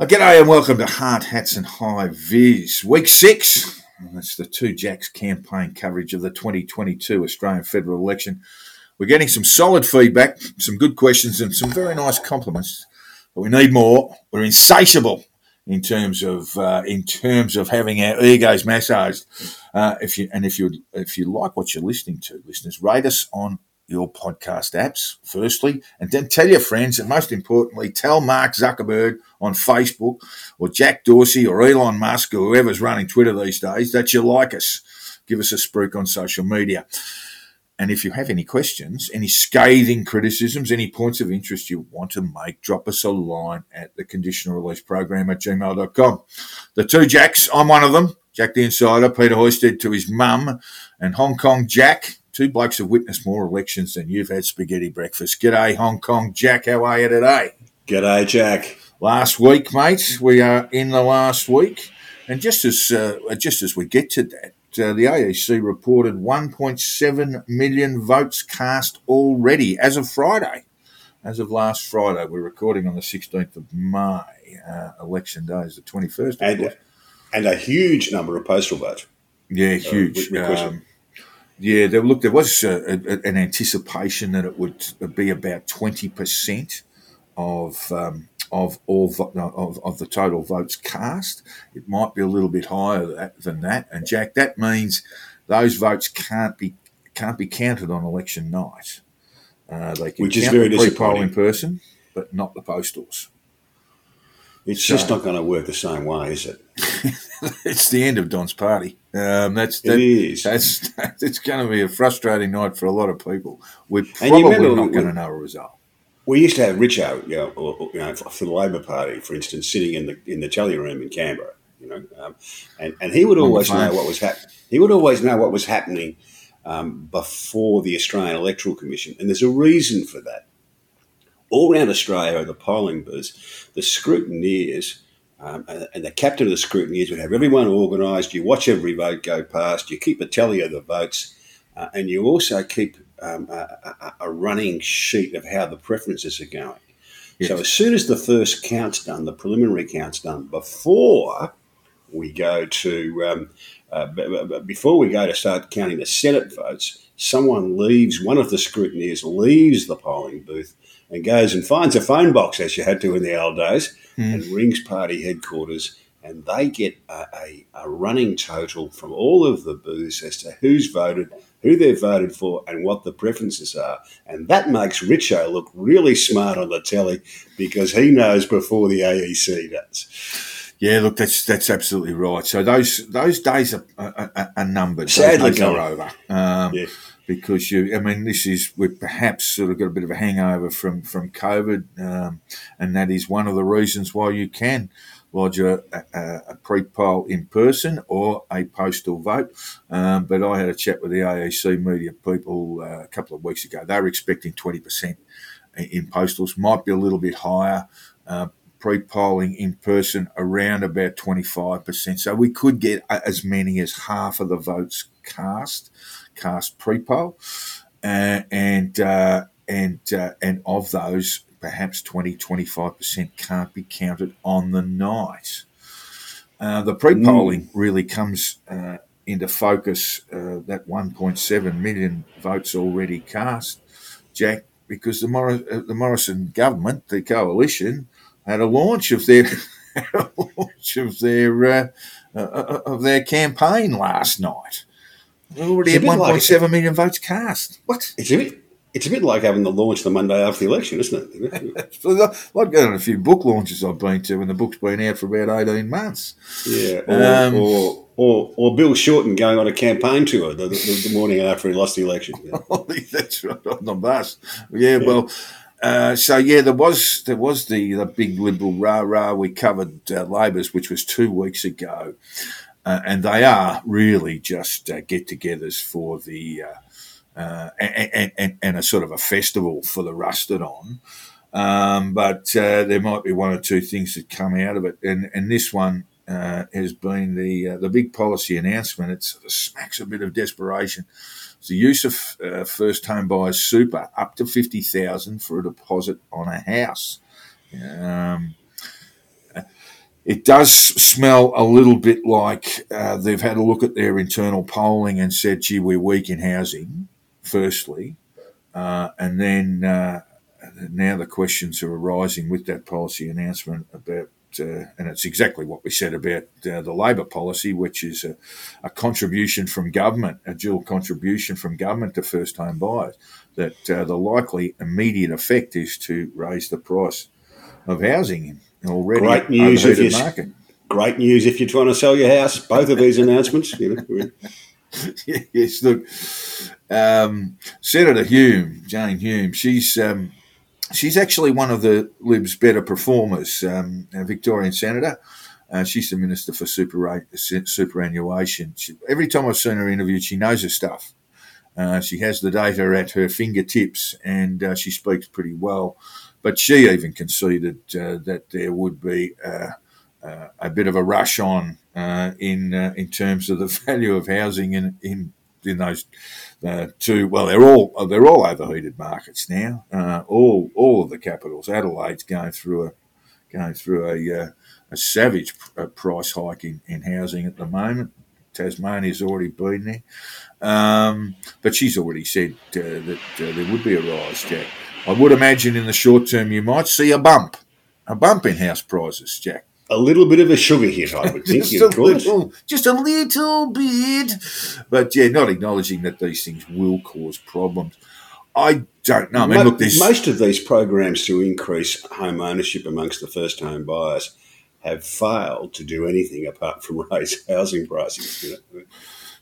G'day and welcome to Hard Hats and Hi Viz. Week six. That's the Two Jacks campaign coverage of the 2022 Australian federal election. We're getting some solid feedback, some good questions, and some very nice compliments. But we need more. We're insatiable in terms of uh, in terms of having our egos massaged. Uh, if you and if you if you like what you're listening to, listeners, rate us on your podcast apps, firstly, and then tell your friends, and most importantly, tell Mark Zuckerberg on Facebook or Jack Dorsey or Elon Musk or whoever's running Twitter these days that you like us. Give us a spruik on social media. And if you have any questions, any scathing criticisms, any points of interest you want to make, drop us a line at the conditional release program at gmail.com. The two Jacks, I'm one of them, Jack the Insider, Peter Hoysted to his mum, and Hong Kong Jack, Two blokes have witnessed more elections than you've had spaghetti breakfast. G'day, Hong Kong Jack. How are you today? G'day, Jack. Last week, mate. We are in the last week, and just as uh, just as we get to that, uh, the AEC reported 1.7 million votes cast already as of Friday. As of last Friday, we're recording on the 16th of May. Uh, election day is the 21st. And, and, a huge number of postal votes. Yeah, huge. Um, yeah, there, look, there was a, a, an anticipation that it would be about twenty percent of um, of all of, of the total votes cast. It might be a little bit higher than that. And Jack, that means those votes can't be can't be counted on election night. Uh, they can Which is very the pre-poll in person, but not the postals. It's so, just not going to work the same way, is it? it's the end of Don's party. Um, that's that, it is. That's it's going to be a frustrating night for a lot of people. We're probably remember, not going to know a result. We used to have Richo, you know, or, you know, for the Labor Party, for instance, sitting in the in the tally room in Canberra, you know, um, and and he would always know what was happening. He would always know what was happening um, before the Australian Electoral Commission, and there's a reason for that all around Australia are the polling booths, the scrutineers um, and the captain of the scrutineers would have everyone organised. You watch every vote go past. You keep a tally of the votes, uh, and you also keep um, a, a, running sheet of how the preferences are going. Yes. So as soon as the first count's done, the preliminary count's done, before we go to um, uh, before we go to start counting the Senate votes, someone leaves. One of the scrutineers leaves the polling booth and goes and finds a phone box, as you had to in the old days, mm. and rings party headquarters. And they get a, a, a, running total from all of the booths as to who's voted, who they've voted for, and what the preferences are. And that makes Richo look really smart on the telly because he knows before the AEC does. Yeah, look, that's that's absolutely right. So those those days are, are, are numbered. Sadly, those days are over. Um, yeah because you, I mean, this is we've perhaps sort of got a bit of a hangover from from COVID, um, and that is one of the reasons why you can lodge a, a, a pre-poll in person or a postal vote. Um, but I had a chat with the AEC media people uh, a couple of weeks ago. They were expecting twenty percent in postals, might be a little bit higher. Uh, pre-polling in person around about 25%. So we could get as many as half of the votes cast cast pre-poll, uh, and uh, and uh, and of those, perhaps 20, 25 percent can't be counted on the night. Uh, the pre-polling mm. really comes uh, into focus. Uh, that 1.7 million votes already cast, Jack, because the, Mor- the Morrison government, the coalition, had a launch of their launch of their of their campaign last night. We already had 1.7 like, million votes cast. What? It's a bit. It's a bit like having the launch the Monday after the election, isn't it? I've got a few book launches I've been to, and the book's been out for about eighteen months. Yeah, or, um, or, or, or Bill Shorten going on a campaign tour the, the, the morning after he lost the election. Yeah. That's right on the bus. Yeah, yeah. well. Uh, so yeah, there was there was the, the big liberal rah rah. We covered uh, Labor's, which was two weeks ago, uh, and they are really just uh, get-togethers for the uh, and, and, and, a sort of a festival for the rusted on. Um, but uh, there might be one or two things that come out of it, and and this one uh, has been the uh, the big policy announcement. It sort of smacks a bit of desperation. It's the use of uh, first home buyers super up to fifty thousand for a deposit on a house. Um, it does smell a little bit like uh, they've had a look at their internal polling and said, "Gee, we're weak in housing." Firstly, uh, and then now the questions are arising with that policy announcement about, uh, and it's exactly what we said about uh, the Labor policy, which is a, a, contribution from government, a dual contribution from government to first home buyers. That uh, the likely immediate effect is to raise the price of housing in already great news if you market. Great news if you're trying to sell your house. Both of these announcements. You know. yes, look, um, Senator Hume, Jane Hume, she's um, she's actually one of the Lib's better performers, um, Victorian senator. Uh, she's the minister for super, superannuation. She, every time I've seen her interviewed, she knows her stuff. Uh, she has the data at her fingertips, and uh, she speaks pretty well. But she even conceded uh, that there would be uh, uh, a bit of a rush on in in terms of the value of housing in in in those uh, two. Well, they're all they're all overheated markets now. Uh, all all of the capitals. Adelaide's going through a going through a uh, a savage uh, price hike in, in housing at the moment. Tasmania's already been there, um, but she's already said uh, that uh, there would be a rise, Jack. I would imagine in the short term you might see a bump, a bump in house prices, Jack a little bit of a sugar hit, I would think. just, a little, just a little bit. But yeah, not acknowledging that these things will cause problems. I don't know. I mean, look, this... most of these programs to increase home ownership amongst the first home buyers have failed to do anything apart from raise housing prices. You know?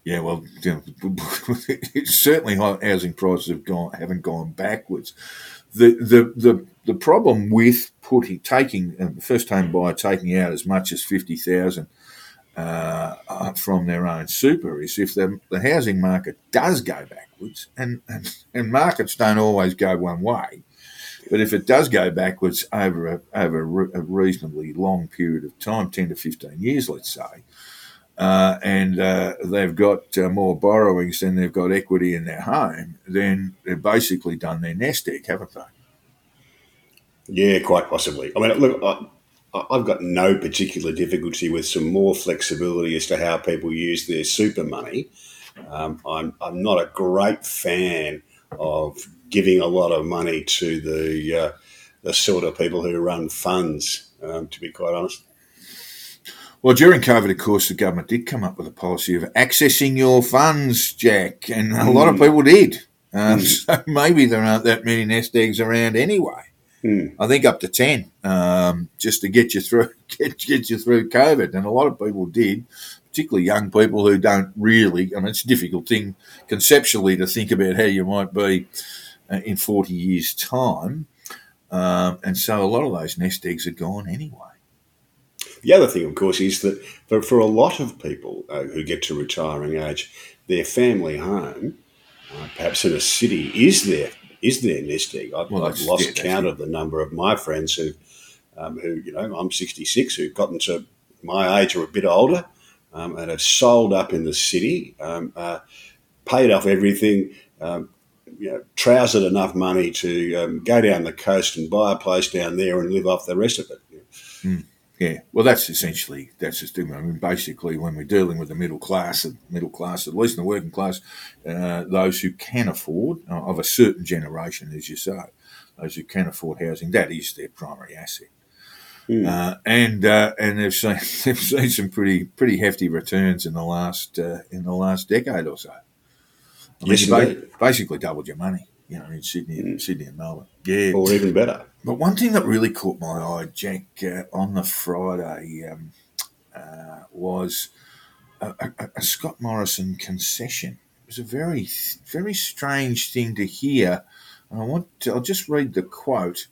Yeah, well, know, certainly housing prices have gone haven't gone backwards. The the the the problem with putting taking uh, first home buyer taking out as much as fifty thousand uh, uh, from their own super is if the, the housing market does go backwards, and, and, and markets don't always go one way, but if it does go backwards over a, over a reasonably long period of time, ten to fifteen years, let's say. Uh, and uh, they've got uh, more borrowings than they've got equity in their home, then they've basically done their nest egg, haven't they? Yeah, quite possibly. I mean, look, I, I've got no particular difficulty with some more flexibility as to how people use their super money. Um, I'm, I'm not a great fan of giving a lot of money to the uh, the sort of people who run funds. Um, to be quite honest. Well, during COVID, of course, the government did come up with a policy of accessing your funds, Jack, and a lot of hmm. people did. Um, mm. So maybe there aren't that many nest eggs around anyway. Mm. I think up to ten, um, just to get you through get, get you through COVID, and a lot of people did, particularly young people who don't really. I mean, it's a difficult thing conceptually to think about how you might be uh, in forty years' time, um, and so a lot of those nest eggs are gone anyway. The other thing, of course, is that for, for a lot of people uh, who get to retiring age, their family home, uh, perhaps in a city, is their is their nest egg. I've, well, I've lost count of the number of my friends who, um, who you know, I'm 66, who've gotten to my age or a bit older, um, and have sold up in the city, um, uh, paid off everything, um, you know, trousered enough money to um, go down the coast and buy a place down there and live off the rest of it. Mm. Yeah, well, that's essentially that's just I mean, basically, when we're dealing with the middle class, middle class, at least in the working class, uh, those who can afford uh, of a certain generation, as you say, those who can afford housing, that is their primary asset. Mm. Uh, and uh, and they've seen they've seen some pretty pretty hefty returns in the last uh, in the last decade or so. I mean, yes, you basically doubled your money you know, in Sydney, mm. Sydney and Melbourne. Yeah, or even better. But one thing that really caught my eye, Jack, uh, on the Friday um, uh, was a, a, a, Scott Morrison concession. It was a very, very strange thing to hear. And I want to, I'll just read the quote,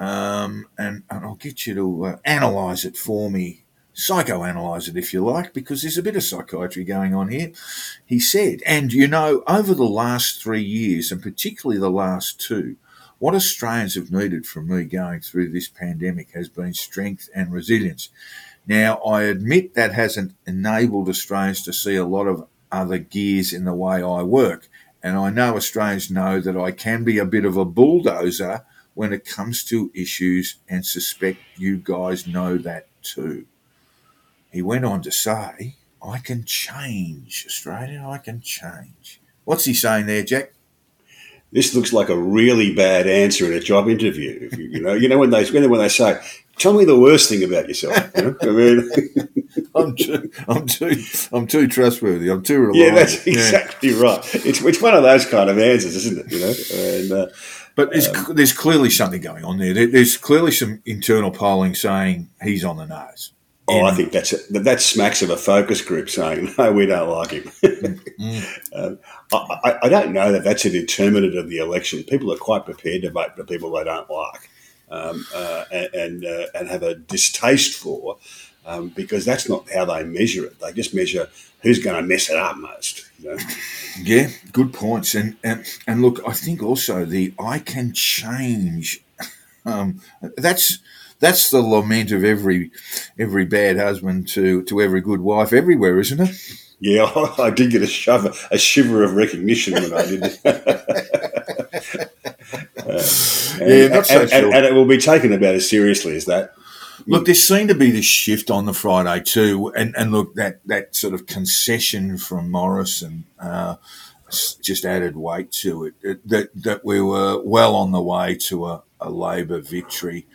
um, and, and, I'll get you to uh, analyse it for me, psychoanalyze it if you like, because there's a bit of psychiatry going on here. He said, and you know, over the last three years, and particularly the last two, what Australians have needed from me going through this pandemic has been strength and resilience. Now, I admit that hasn't enabled Australians to see a lot of other gears in the way I work. And I know Australians know that I can be a bit of a bulldozer when it comes to issues and suspect you guys know that too. He went on to say, I can change, Australia, I can change. What's he saying there, Jack? This looks like a really bad answer in a job interview. You, you know, you know when they when they say, "Tell me the worst thing about yourself." You know? I mean, I'm too, I'm too, I'm too trustworthy. I'm too reliable. Yeah, that's exactly yeah. right. It's it's one of those kind of answers, isn't it? You know, and uh, but there's, um, there's clearly something going on there. There's clearly some internal polling saying he's on the nose. Oh, I think that's a, that smacks of a focus group saying no, we don't like him. mm. um, I, I, don't know that that's a determinant of the election. People are quite prepared to vote for people they don't like um, uh, and and, uh, and, have a distaste for, um, because that's not how they measure it. They just measure who's going to mess it up most. You know? Yeah, good points. And, and and look, I think also the I can change. Um, that's that's the lament of every every bad husband to to every good wife everywhere, isn't it? Yeah, I did get a shove, a shiver of recognition when I did. uh, and, yeah, not so and, sure. and, and, it will be taken about as seriously as that. Look, there seemed to be this shift on the Friday too, and, and look that that sort of concession from Morrison uh, just added weight to it. it. That that we were well on the way to a, a Labor victory.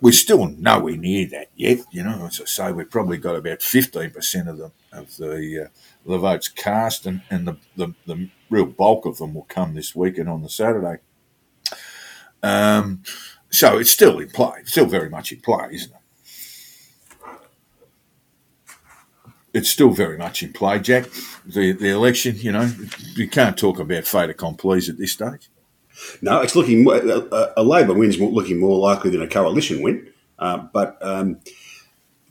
We're still nowhere near that yet. You know, as I say, we've probably got about fifteen percent of the of the uh, the votes cast, and, and the, the, the real bulk of them will come this weekend on the Saturday. Um, so it's still in play, still very much in play, isn't it? It's still very much in play, Jack. The the election, you know, you can't talk about fait accompli at this stage. No, it's looking a, a Labor win's looking more likely than a coalition win. Uh, but um,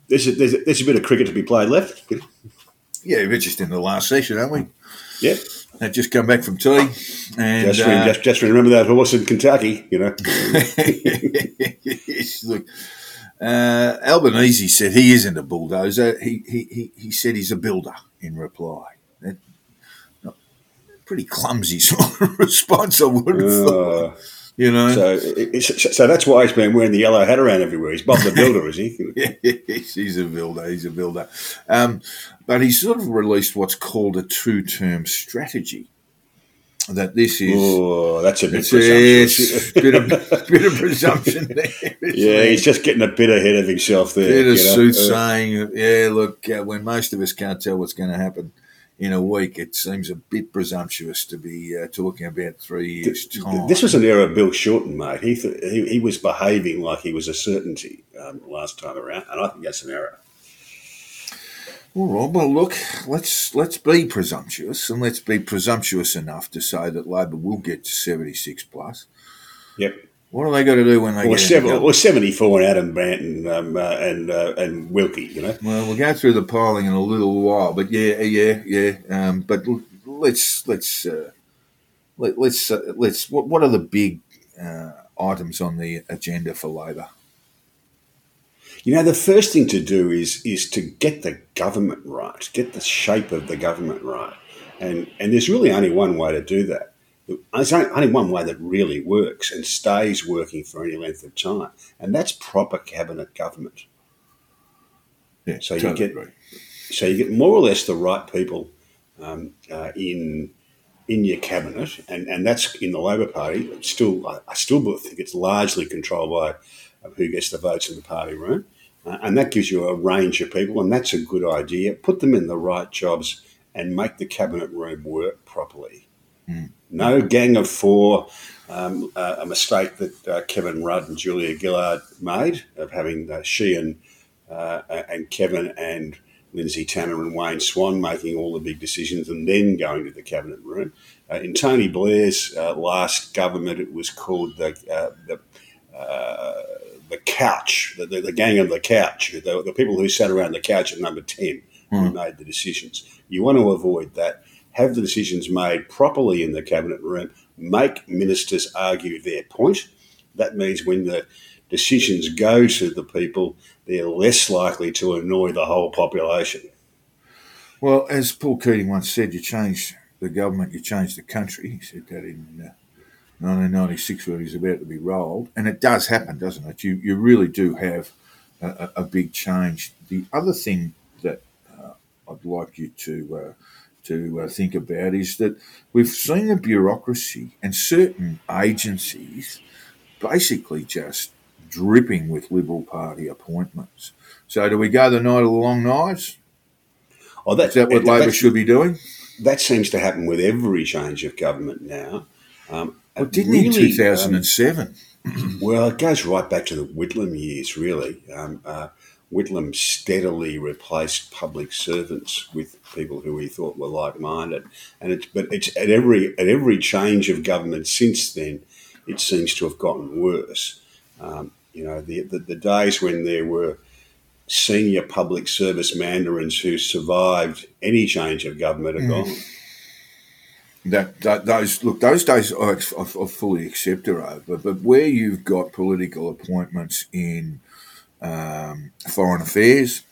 there's, a, there's, a, there's a bit of cricket to be played left. Yeah, we're just in the last session, aren't we? Yeah. They've just come back from tea. And, just, uh, just, just remember that horse in Kentucky, you know. Look, uh, Albanese said he isn't a bulldozer. He, He, he, he, said he's a builder in reply. Pretty clumsy sort of response, I would have uh, thought. You know, so so that's why he's been wearing the yellow hat around everywhere. He's Bob the Builder, is he? he's a builder. He's a builder. Um, but he's sort of released what's called a two-term strategy. That this is oh, that's a bit presumptuous. bit of bit of presumption there. Yeah, he's just getting a bit ahead of himself there. Bit of soothsaying. Uh, yeah, look, uh, when most of us can't tell what's going to happen in a week, it seems a bit presumptuous to be uh, talking about three years' time. This was an era of Bill Shorten, mate. He, th- he, he was behaving like he was a certainty um, last time around, and I think that's an error. All right. Well, look, let's let's be presumptuous, and let's be presumptuous enough to say that Labor will get to seventy six plus. Yep. What are they going to do when they or get seven, or seventy four and Adam Bandt um, uh, and uh, and Wilkie? You know. Well, we'll go through the polling in a little while, but yeah, yeah, yeah. Um, but let's let's uh, let, let's uh, let's what, what are the big uh, items on the agenda for Labor? You know, the first thing to do is is to get the government right, get the shape of the government right, and and there's really only one way to do that there's only one way that really works and stays working for any length of time, and that's proper cabinet government. Yeah, so totally you get agree. so you get more or less the right people um, uh, in in your cabinet, and, and that's in the Labor Party. Still, I, I still think it's largely controlled by uh, who gets the votes in the party room, uh, and that gives you a range of people, and that's a good idea. Put them in the right jobs and make the cabinet room work properly. Mm. No gang of four, um, uh, a mistake that uh, Kevin Rudd and Julia Gillard made of having uh, she and uh, and Kevin and Lindsay Tanner and Wayne Swan making all the big decisions and then going to the cabinet room. Uh, in Tony Blair's uh, last government, it was called the the the couch, the, the, the, gang of the couch, the, the, people who sat around the couch at number 10 mm. who made the decisions. You want to avoid that. Have the decisions made properly in the cabinet room. Make ministers argue their point. That means when the decisions go to the people, they're less likely to annoy the whole population. Well, as Paul Keating once said, you change the government, you change the country. He said that in uh, 1996 when he was about to be rolled. And it does happen, doesn't it? You, you really do have a, a big change. The other thing that uh, I'd like you to uh, to uh, think about is that we've seen the bureaucracy and certain agencies basically just dripping with Liberal Party appointments. So, do we go the night of the long knives? Oh, that, is that what Labor should be doing? That seems to happen with every change of government now. Um, well, didn't really, in 2007? Um, well, it goes right back to the Whitlam years, really. Um, uh, Whitlam steadily replaced public servants with people who he thought were like-minded, and it's but it's at every at every change of government since then, it seems to have gotten worse. Um, you know, the, the, the days when there were senior public service mandarins who survived any change of government are mm. gone. That, that, those look those days I, I, I, fully accept are over, but where you've got political appointments in um, foreign affairs,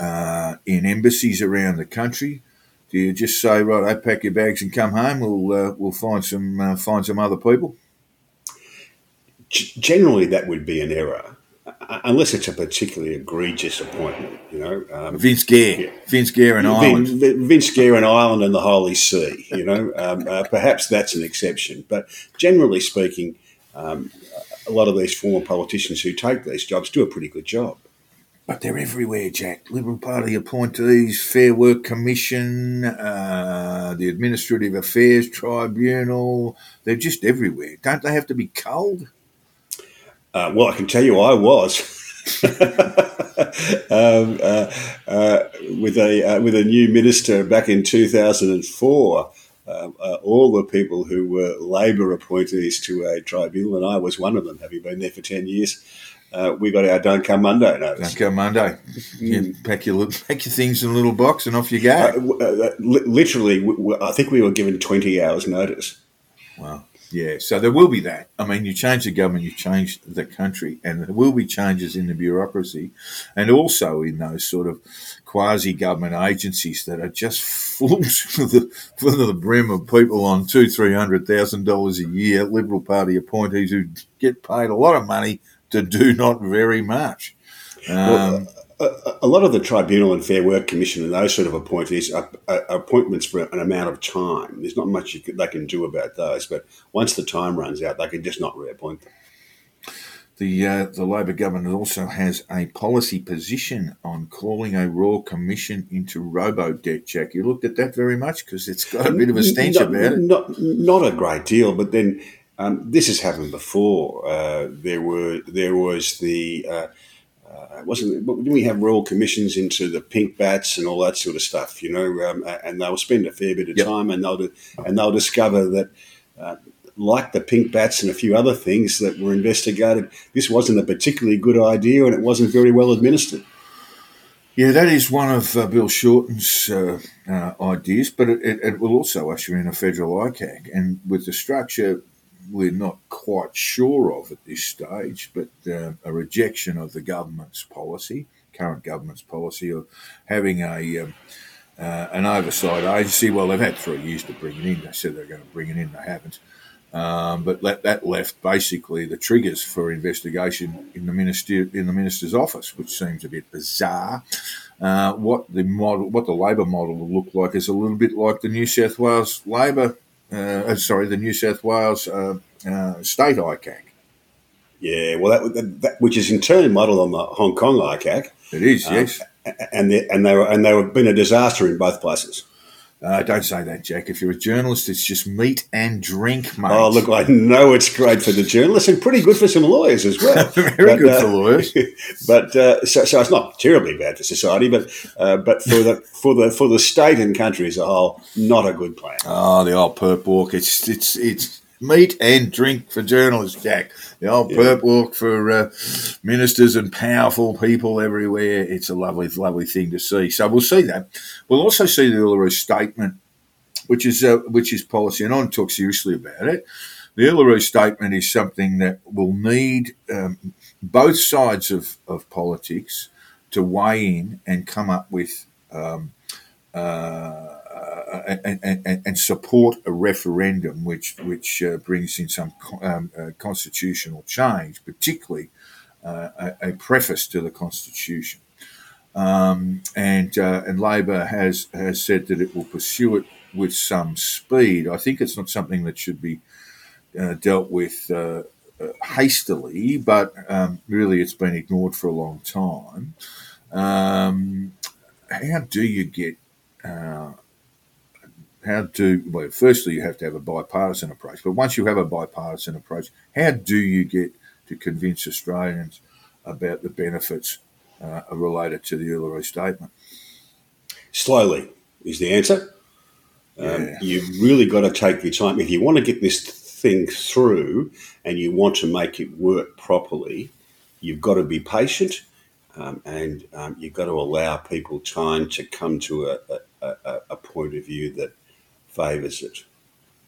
uh, in embassies around the country, do you just say right, I pack your bags and come home? We'll uh, we'll find some uh, find some other people generally that would be an error unless it's a particularly egregious appointment, you know. Um, Vince Gair, yeah. Vince Gair and Ireland. Vince Gair and Ireland and the Holy See, you know. Um, uh, perhaps that's an exception. But generally speaking, um, a lot of these former politicians who take these jobs do a pretty good job. But they're everywhere, Jack. Liberal Party appointees, Fair Work Commission, uh, the Administrative Affairs Tribunal, they're just everywhere. Don't they have to be culled? Uh, well, I can tell you, I was. um, uh, uh, with a uh, with a new minister back in 2004, um, uh, all the people who were Labor appointees to a tribunal, and I was one of them, having been there for 10 years, uh, we got our Don't Come Monday notice. Don't Come Monday. You pack your, pack your things in a little box and off you go. literally, I think we were given 20 hours notice. Wow. Yeah, so there will be that. I mean, you change the government, you change the country, and there will be changes in the bureaucracy and also in those sort of quasi government agencies that are just full to the, full to the brim of people on two, three hundred thousand dollars a year, Liberal Party appointees who get paid a lot of money to do not very much. Um, well, a, lot of the tribunal and fair work commission and those sort of appointees are, are appointments for an amount of time. There's not much could, they can do about those, but once the time runs out, they can just not reappoint them. The uh, the Labor government also has a policy position on calling a royal commission into robo debt. Jack, you looked at that very much because it's got a bit of a stench not, about it. Not not a great deal, but then um, this has happened before. Uh, there were there was the uh, uh, wasn't didn't we have royal commissions into the pink bats and all that sort of stuff, you know? Um, and they'll spend a fair bit of yep. time, and they'll and they'll discover that. Uh, like the pink bats and a few other things that were investigated, this wasn't a particularly good idea and it wasn't very well administered. Yeah, that is one of uh, Bill Shorten's uh, uh, ideas, but it, it, it, will also usher in a federal ICAC. And with the structure we're not quite sure of at this stage, but uh, a rejection of the government's policy, current government's policy of having a um, uh, an oversight agency. Well, they've had three years to bring it in. They said they're going to bring it in. They haven't. Um, but that, that left basically the triggers for investigation in the minister in the minister's office, which seems a bit bizarre. Uh, what the model, what the Labor model will look like, is a little bit like the New South Wales Labor uh, uh, sorry, the New South Wales uh, uh, state ICAC. Yeah, well, that, that, which is in turn modelled on the Hong Kong ICAC. It is, um, yes. And they, and they were and they have been a disaster in both places. Uh, don't say that, Jack. If you're a journalist, it's just meat and drink, mate. Oh, look, I know it's great for the journalists and pretty good for some lawyers as well. Very but, good uh, for lawyers. but uh, so, so it's not terribly bad for society, but uh, but for the for the for the state and country as a whole, not a good plan. Oh, the old perp walk. It's it's it's meat and drink for journalists, Jack. The old yeah. perp walk for uh, ministers and powerful people everywhere. It's a lovely, lovely thing to see. So we'll see that. We'll also see the Uluru statement, which is uh, which is policy, and I talk seriously about it. The Uluru statement is something that will need um, both sides of, of politics to weigh in and come up with um, uh, and, and, and, support a referendum which which uh, brings in some um, uh, constitutional change, particularly uh, a, a, preface to the constitution. Um, and uh, and Labor has has said that it will pursue it with some speed. I think it's not something that should be uh, dealt with uh, hastily, but um, really it's been ignored for a long time. Um, how do you get uh, how do well firstly you have to have a bipartisan approach but once you have a bipartisan approach how do you get to convince australians about the benefits uh, related to the uluru statement? Slowly is the answer. Um, yeah. you've really got to take your time. If you want to get this thing through and you want to make it work properly you've got to be patient um, and um, you've got to allow people time to come to a, a, a, point of view that favours it.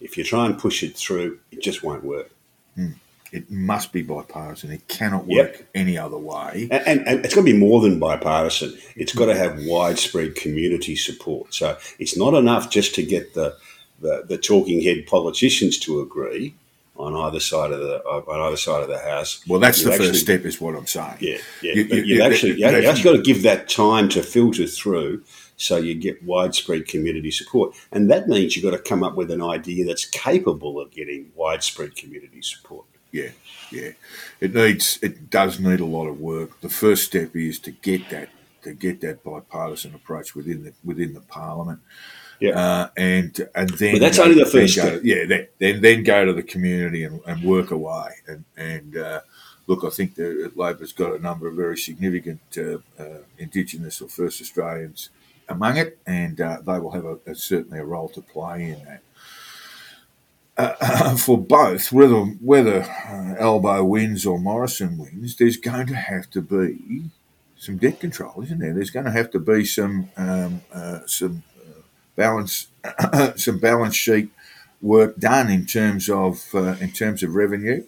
If you try and push it through, it just won't work. Mm. It must be bipartisan. It cannot work yep. any other way. And, and, and it's got to be more than bipartisan. It's got to have widespread community support. So it's not enough just to get the, the, the talking head politicians to agree on either side of the on either side of the house. Well, that's the actually, first step, is what I'm saying. Yeah, yeah. You, you, you actually you, you actually got to give that time to filter through, so you get widespread community support, and that means you've got to come up with an idea that's capable of getting widespread community support. Yeah, yeah. It needs it does need a lot of work. The first step is to get that to get that bipartisan approach within the within the parliament. Yeah, uh, and and then but that's only the first step. yeah, then, then then go to the community and, and work away. And and uh, look, I think that Labor's got a number of very significant uh, uh, Indigenous or First Australians among it, and uh, they will have a, a, certainly a role to play in that. Uh, for both, whether whether uh, Albo wins or Morrison wins, there's going to have to be some debt control, isn't there? There's going to have to be some um, uh, some balance some balance sheet work done in terms of uh, in terms of revenue,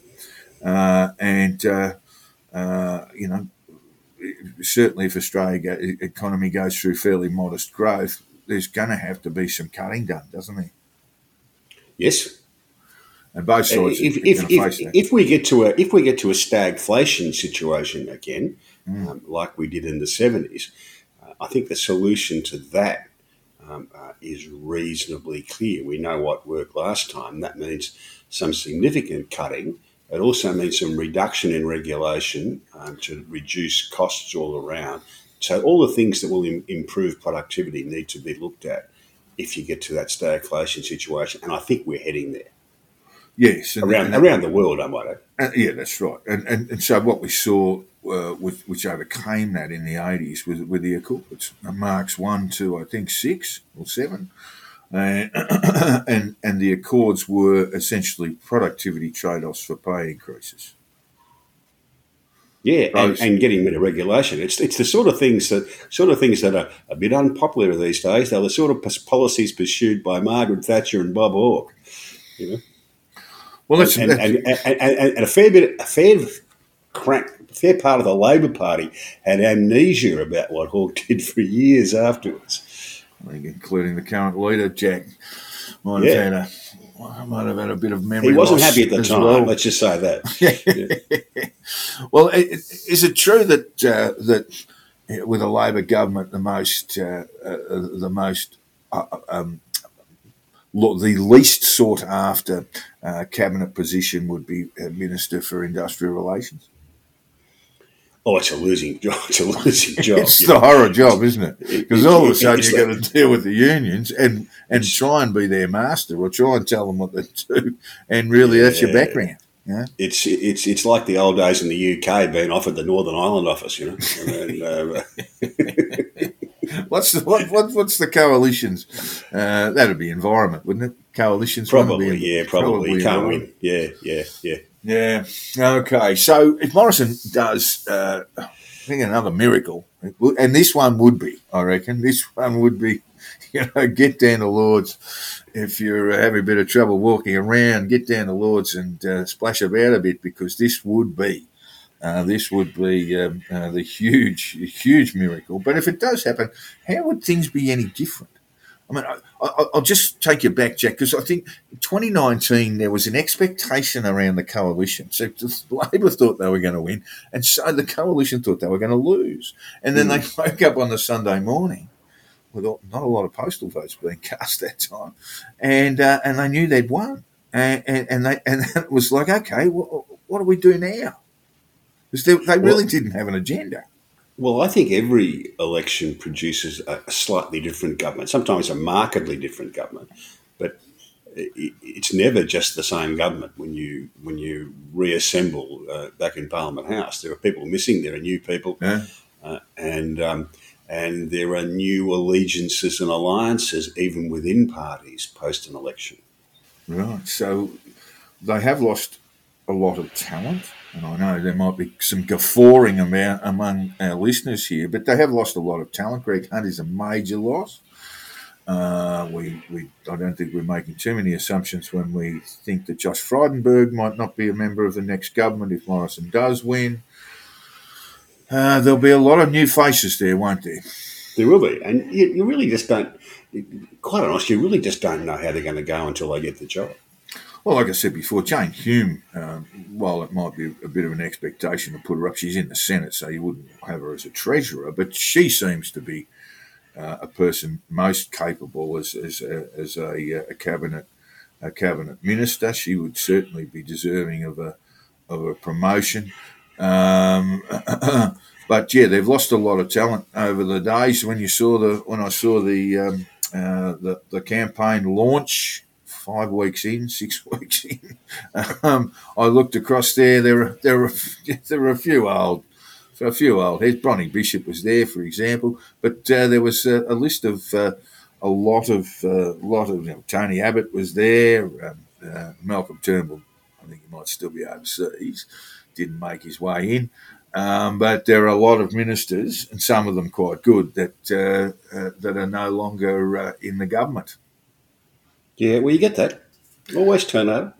uh, and uh, uh you know certainly if Australia economy goes through fairly modest growth, there's going to have to be some cutting done, doesn't there? Yes. And both sides. If, if, if, if, we get to a if we get to a stagflation situation again, mm. um, like we did in the seventies, uh, I think the solution to that um, uh, is reasonably clear. We know what worked last time. That means some significant cutting. It also means some reduction in regulation um, to reduce costs all around. So all the things that will Im- improve productivity need to be looked at if you get to that stagflation situation. And I think we're heading there. Yes, and, around around the world, I might add. Uh, yeah, that's right. And, and and so what we saw, uh, with, which overcame that in the eighties, was with the Accords, Marks one to I think six or seven, and and the Accords were essentially productivity trade offs for pay increases. Yeah, and, and, getting rid of regulation. It's it's the sort of things that sort of things that are a bit unpopular these days. They're the sort of policies pursued by Margaret Thatcher and Bob Hawke. You know. Well, that's, and, that's, and, and, and, a fair bit, a fair crack, a fair part of the Labor Party had amnesia about what Hawke did for years afterwards, including the current leader, Jack. Montana. yeah. a, might have had a bit of memory. He wasn't happy at the time. Well. Let's just say that. yeah. well, is it true that uh, that with a Labor government, the most uh, uh, the most uh, um, the least sought after uh, cabinet position would be Minister for Industrial Relations. Oh, it's a losing job. It's a losing job. it's the horror job, isn't it? Because all of a sudden you've got to deal with the unions and, and try and be their master or try and tell them what they do. And really, yeah. that's your background. Yeah. It's it's it's like the old days in the UK being offered the Northern Ireland office, you know. and, uh, what's the what, what what's the coalitions? Uh, that'd be environment, wouldn't it? Coalitions probably, yeah, probably. probably can't win. Yeah, yeah, yeah, yeah. Okay, so if Morrison does, uh, I think another miracle, and this one would be, I reckon, this one would be, you know, get down to Lourdes if you're having a bit of trouble walking around, get down to Lourdes and uh, splash about a bit because this would be uh, this would be um, uh, the huge, huge miracle. But if it does happen, how would things be any different? I mean, I, will just take you back, Jack, because I think 2019 there was an expectation around the coalition. So Labor thought they were going to win, and so the coalition thought they were going to lose. And then mm. they woke up on the Sunday morning with not a lot of postal votes being cast that time, and uh, and they knew they'd won, and and, and they and it was like, okay, what, what do we do now? Because they, they really well, didn't have an agenda. Well, I think every election produces a slightly different government, sometimes a markedly different government, but it's never just the same government when you when you reassemble uh, back in Parliament House. There are people missing. There are new people, yeah. uh, and um, and there are new allegiances and alliances even within parties post an election. Right. So they have lost a lot of talent and I know there might be some guffawing among, among our listeners here, but they have lost a lot of talent. Greg Hunt is a major loss. Uh, we, we, I don't think we're making too many assumptions when we think that Josh Frydenberg might not be a member of the next government if Morrison does win. Uh, there'll be a lot of new faces there, won't there? There will be, and you, you really just don't. Quite honestly, you really just don't know how they're going to go until they get the job. Well, like I said before, Jane Hume, um, while it might be a bit of an expectation to put her up, she's in the Senate, so you wouldn't have her as a treasurer, but she seems to be uh, a person most capable as, as, a, as a, a, cabinet a cabinet minister. She would certainly be deserving of a of a promotion. Um, but yeah, they've lost a lot of talent over the days. When you saw the when I saw the um, uh, the, the campaign launch five weeks in, six weeks in. Um, I looked across there. There were there were there were a few old, a few old heads. Bronnie Bishop was there, for example, but uh, there was a, a list of uh, a lot of uh, lot of you know, Tony Abbott was there. Um, uh, Malcolm Turnbull, I think he might still be overseas, didn't make his way in. Um, but there are a lot of ministers, and some of them quite good, that uh, uh, that are no longer in the government. Yeah, well, you get that. Always turnover.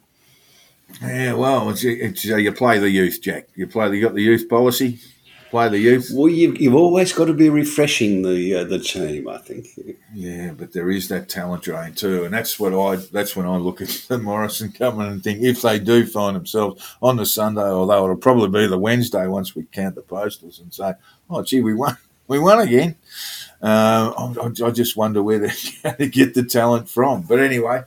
Yeah, well, it's, it's uh, you play the youth, Jack. You play. The, you got the youth policy. Play the youth. Well, you've, you've always got to be refreshing the uh, the team. I think. Yeah, but there is that talent drain too, and that's what I. That's when I look at the Morrison government and think if they do find themselves on the Sunday, although it'll probably be the Wednesday once we count the postals and say, "Oh, gee, we won, we won again." Uh, I, I, just wonder where they're going to get the talent from. But anyway,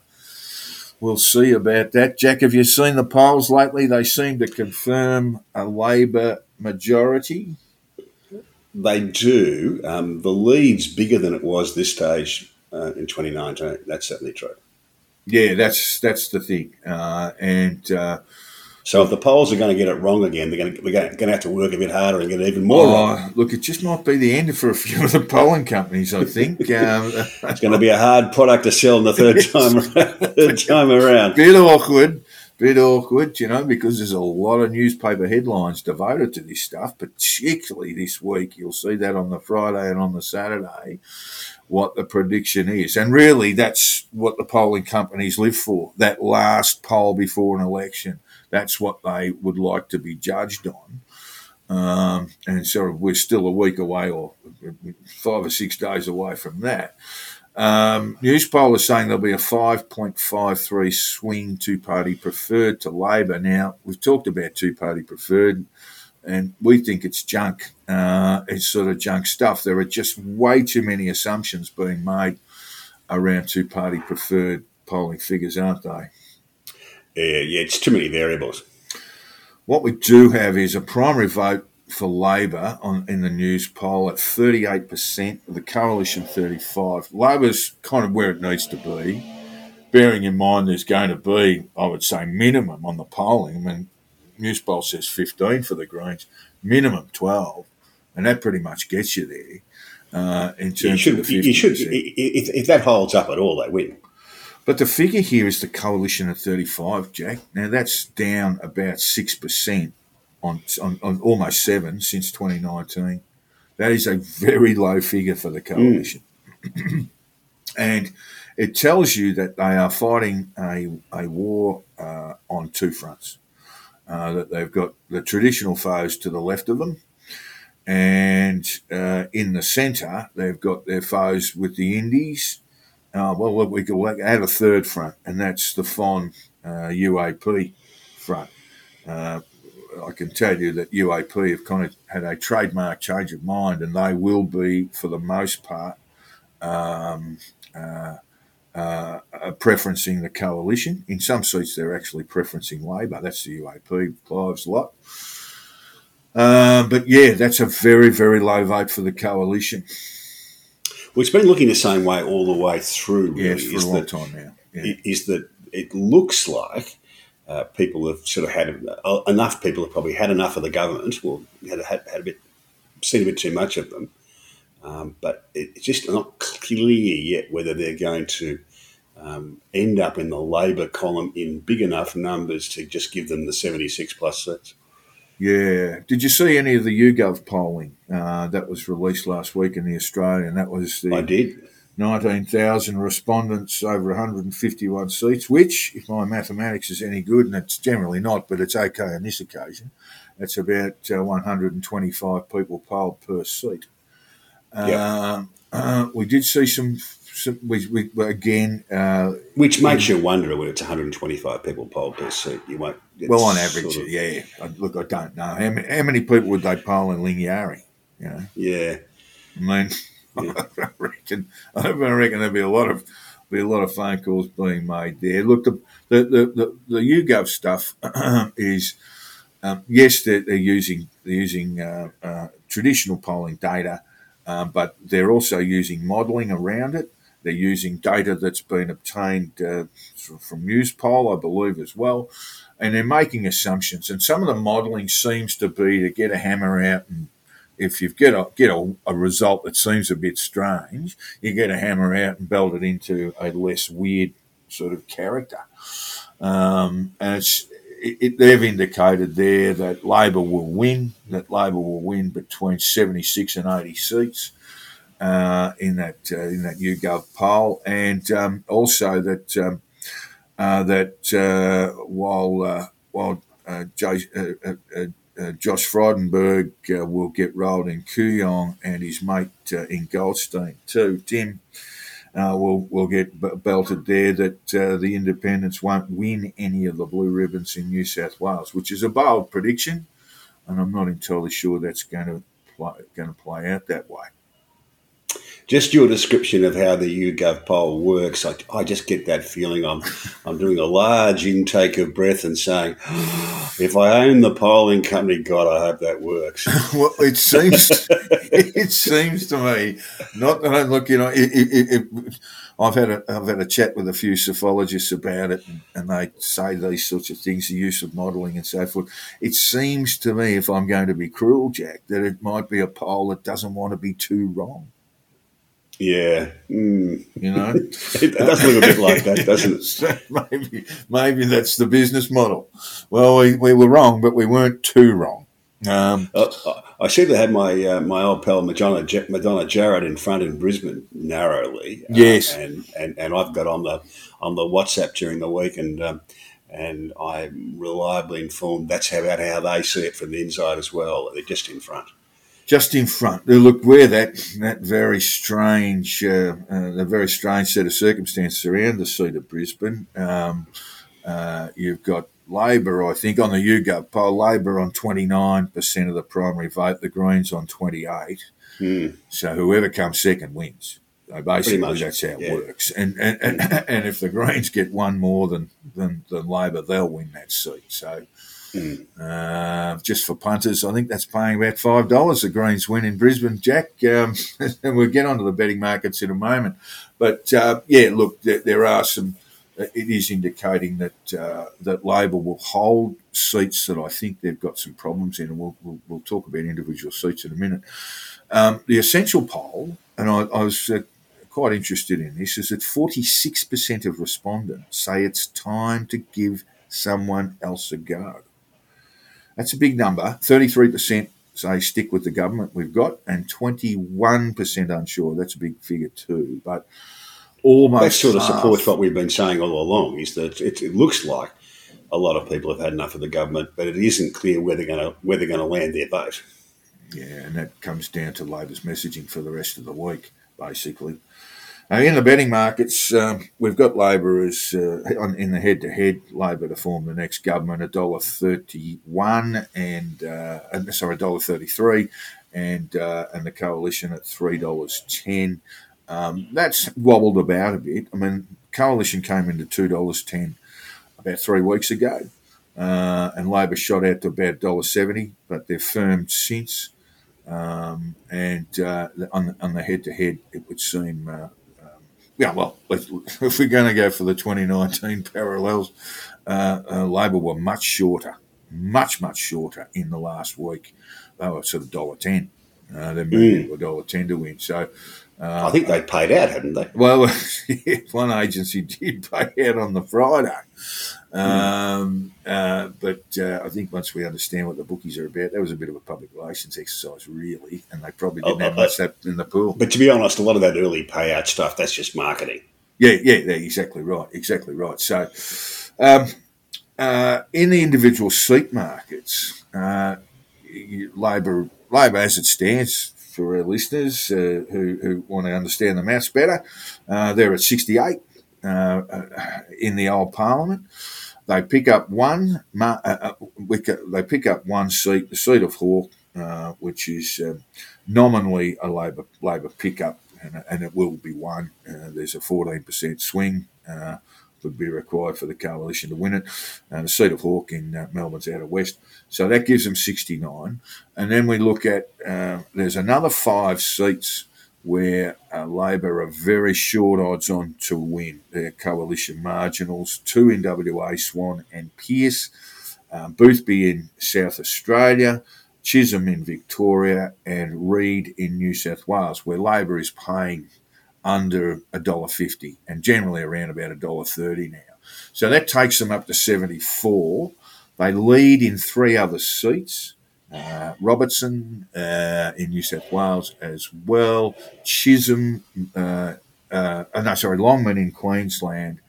we'll see about that. Jack, have you seen the polls lately? They seem to confirm a Labor majority. They do. Um, the lead's bigger than it was this stage uh, in 2019. That's certainly true. Yeah, that's that's the thing. Uh, and uh, so if the polls are going to get it wrong again, they're going to, we're going to have to work a bit harder and get it even more oh, wrong. Look, it just might be the end for a few of the polling companies. I think um, it's going to be a hard product to sell in the third time third time around. Bit awkward, bit awkward, you know, because there's a lot of newspaper headlines devoted to this stuff. Particularly this week, you'll see that on the Friday and on the Saturday what the prediction is. And really, that's what the polling companies live for that last poll before an election that's what they would like to be judged on. Um, and so we're still a week away or five or six days away from that. Um, Newspoll is saying there'll be a 5.53 swing two party preferred to Labor. Now, we've talked about two party preferred, and we think it's junk. Uh, it's sort of junk stuff. There are just way too many assumptions being made around two party preferred polling figures, aren't they? Yeah, yeah, it's too many variables. What we do have is a primary vote for Labor on in the Newspoll at 38%, the coalition 35. Labor's kind of where it needs to be, bearing in mind there's going to be, I would say, minimum on the polling. I mean, Newspoll says 15 for the Greens, minimum 12, and that pretty much gets you there. uh, in terms You should, of the 50%. should if, if that holds up at all, they win. But the figure here is the coalition at 35, Jack. Now that's down about 6% on, on, on almost 7 since 2019. That is a very low figure for the coalition. and it tells you that they are fighting a, a war uh, on two fronts. Uh, that they've got the traditional foes to the left of them, and uh, in the centre, they've got their foes with the Indies. Uh, well, we could add a third front, and that's the FON uh, UAP front. Uh, I can tell you that UAP have kind of had a trademark change of mind, and they will be, for the most part, um, uh, uh, preferencing the coalition. In some seats, they're actually preferencing Labor. That's the UAP, Clive's lot. Uh, but yeah, that's a very, very low vote for the coalition. Well, it's been looking the same way all the way through. Really, Yes, for is a long that- time now. Yeah. Is that it looks like uh, people have sort of had uh, enough. People have probably had enough of the government. Well, had, had, had a bit, seen a bit too much of them. Um, but it's just not clear yet whether they're going to um, end up in the Labor column in big enough numbers to just give them the 76 plus seats. Yeah. Did you see any of the YouGov polling uh, that was released last week in the Australian? That was the I did. 19,000 respondents over 151 seats, which, if my mathematics is any good, and it's generally not, but it's okay on this occasion, it's about uh, 125 people polled per seat. Um, uh, we did see some we, we, again, uh, Which makes you wonder when it's 125 people polled per seat. You won't. well, on average, sort of- yeah. I- Look, I don't know. How many, how many people would they poll in Lingiari. You know? Yeah. I mean, I reckon I reckon there'll be a lot of be a lot of phone calls being made there. Look, the the the, the, the YouGov stuff is um, yes, they're, they're using they're using uh, uh, traditional polling data, um, but they're also using modelling around it. They're using data that's been obtained uh, from Newspoll, I believe, as well, and they're making assumptions. And some of the modelling seems to be to get a hammer out and if you get a get a, a result that seems a bit strange, you get a hammer out and belt it into a less weird sort of character. Um, and it's, it, it, they've indicated there that Labor will win. That Labor will win between seventy six and eighty seats uh, in that uh, in that YouGov poll, and um, also that um, uh, that uh, while uh, while uh, Josh Frydenberg will get rolled in Kooyong and his mate in Goldstein too. Tim will will get b- belted there. That the Independents won't win any of the blue ribbons in New South Wales, which is a bold prediction, and I'm not entirely sure that's going to play, going to play out that way. Just your description of how the YouGov poll works, I, I just get that feeling I'm I'm doing a large intake of breath and saying, if I own the polling company, God, I hope that works. well, it seems it seems to me not that I look, you know, it, it, it, I've had a I've had a chat with a few psephologists about it, and, and they say these sorts of things, the use of modelling and so forth. It seems to me, if I'm going to be cruel, Jack, that it might be a poll that doesn't want to be too wrong. Yeah, mm. You know, it does look a bit like that, doesn't it? So maybe maybe that's the business model. Well, we, we were wrong, but we weren't too wrong. Um, Uh, I seem to have my uh, my old pal Madonna, Madonna Jarrett in front in Brisbane narrowly. uh, Yes. and, and and I've got on the on the WhatsApp during the week, and um, and I'm reliably informed that's about how they see it from the inside as well. They're just in front. Just in front. Look, where that that very strange, uh, uh, the very strange set of circumstances around the seat of Brisbane. Um, uh, you've got Labor, I think, on the YouGov poll. Labor on twenty nine percent of the primary vote. The Greens on twenty eight. Hmm. So whoever comes second wins. So basically, that's how it yeah. works. And, and and and if the Greens get one more than than, than Labor, they'll win that seat. So. Uh, just for punters, I think that's paying about five dollars. The Greens win in Brisbane, Jack. Um, and we'll get onto the betting markets in a moment. But uh, yeah, look, there, there are some. It is indicating that uh, that Labor will hold seats that I think they've got some problems in, and we'll we'll, we'll talk about individual seats in a minute. Um, the essential poll and I, I was uh, quite interested in this, is that 46% of respondents say it's time to give someone else a go. That's a big number. 33% say stick with the government we've got, and 21% unsure. That's a big figure too. But almost that sort of half. supports what we've been saying all along. Is that it, it, looks like a lot of people have had enough of the government, but it isn't clear where they're going to where they're going to land their vote. Yeah, and that comes down to Labor's messaging for the rest of the week, basically. Now, in the betting markets, um, we've got Labor as uh, on, in the head-to-head. Labor to form the next government, a dollar thirty-one, and uh, sorry, a dollar thirty-three, and uh, and the coalition at three dollars ten. Um, that's wobbled about a bit. I mean, coalition came into two dollars ten about three weeks ago, uh, and Labor shot out to about dollar seventy, but they've firmed since. Um, and uh, on, on the head-to-head, it would seem uh, yeah, well, if we're going to go for the 2019 parallels, uh, uh, Labor were much shorter, much much shorter in the last week. They were sort of dollar ten. Uh, they moved mm. a dollar ten to win. So uh, I think they paid out, hadn't they? Well, one agency did pay out on the Friday. Um, uh, but uh, I think once we understand what the bookies are about, that was a bit of a public relations exercise, really, and they probably didn't oh, have much that in the pool. But to be honest, a lot of that early payout stuff, that's just marketing. Yeah, yeah, yeah exactly right, exactly right. So, um, uh, in the individual seat markets, uh, Labor, Labor as it stands, for our listeners uh, who, who want to understand the maths better, uh, they're at 68 uh, uh in the old Parliament. They pick up one. Uh, uh, they pick up one seat, the seat of Hawke, which is um, nominally a Labor Labor pickup, and, and it will be one. There's a 14% swing would be required for the coalition to win it. And the seat of Hawke in uh, Melbourne's out of west, so that gives them 69. And then we look at there's another five seats where uh, Labor are very short odds on to win. Their coalition marginals, two in WA, Swan and Pearce, um, Boothby in South Australia, Chisholm in Victoria, and Reid in New South Wales, where Labor is paying under a dollar fifty and generally around about a dollar thirty now. So that takes them up to seventy four. They lead in three other seats uh, Robertson uh, in New South Wales as well, Chisholm, uh, uh no, sorry, Longman in Queensland,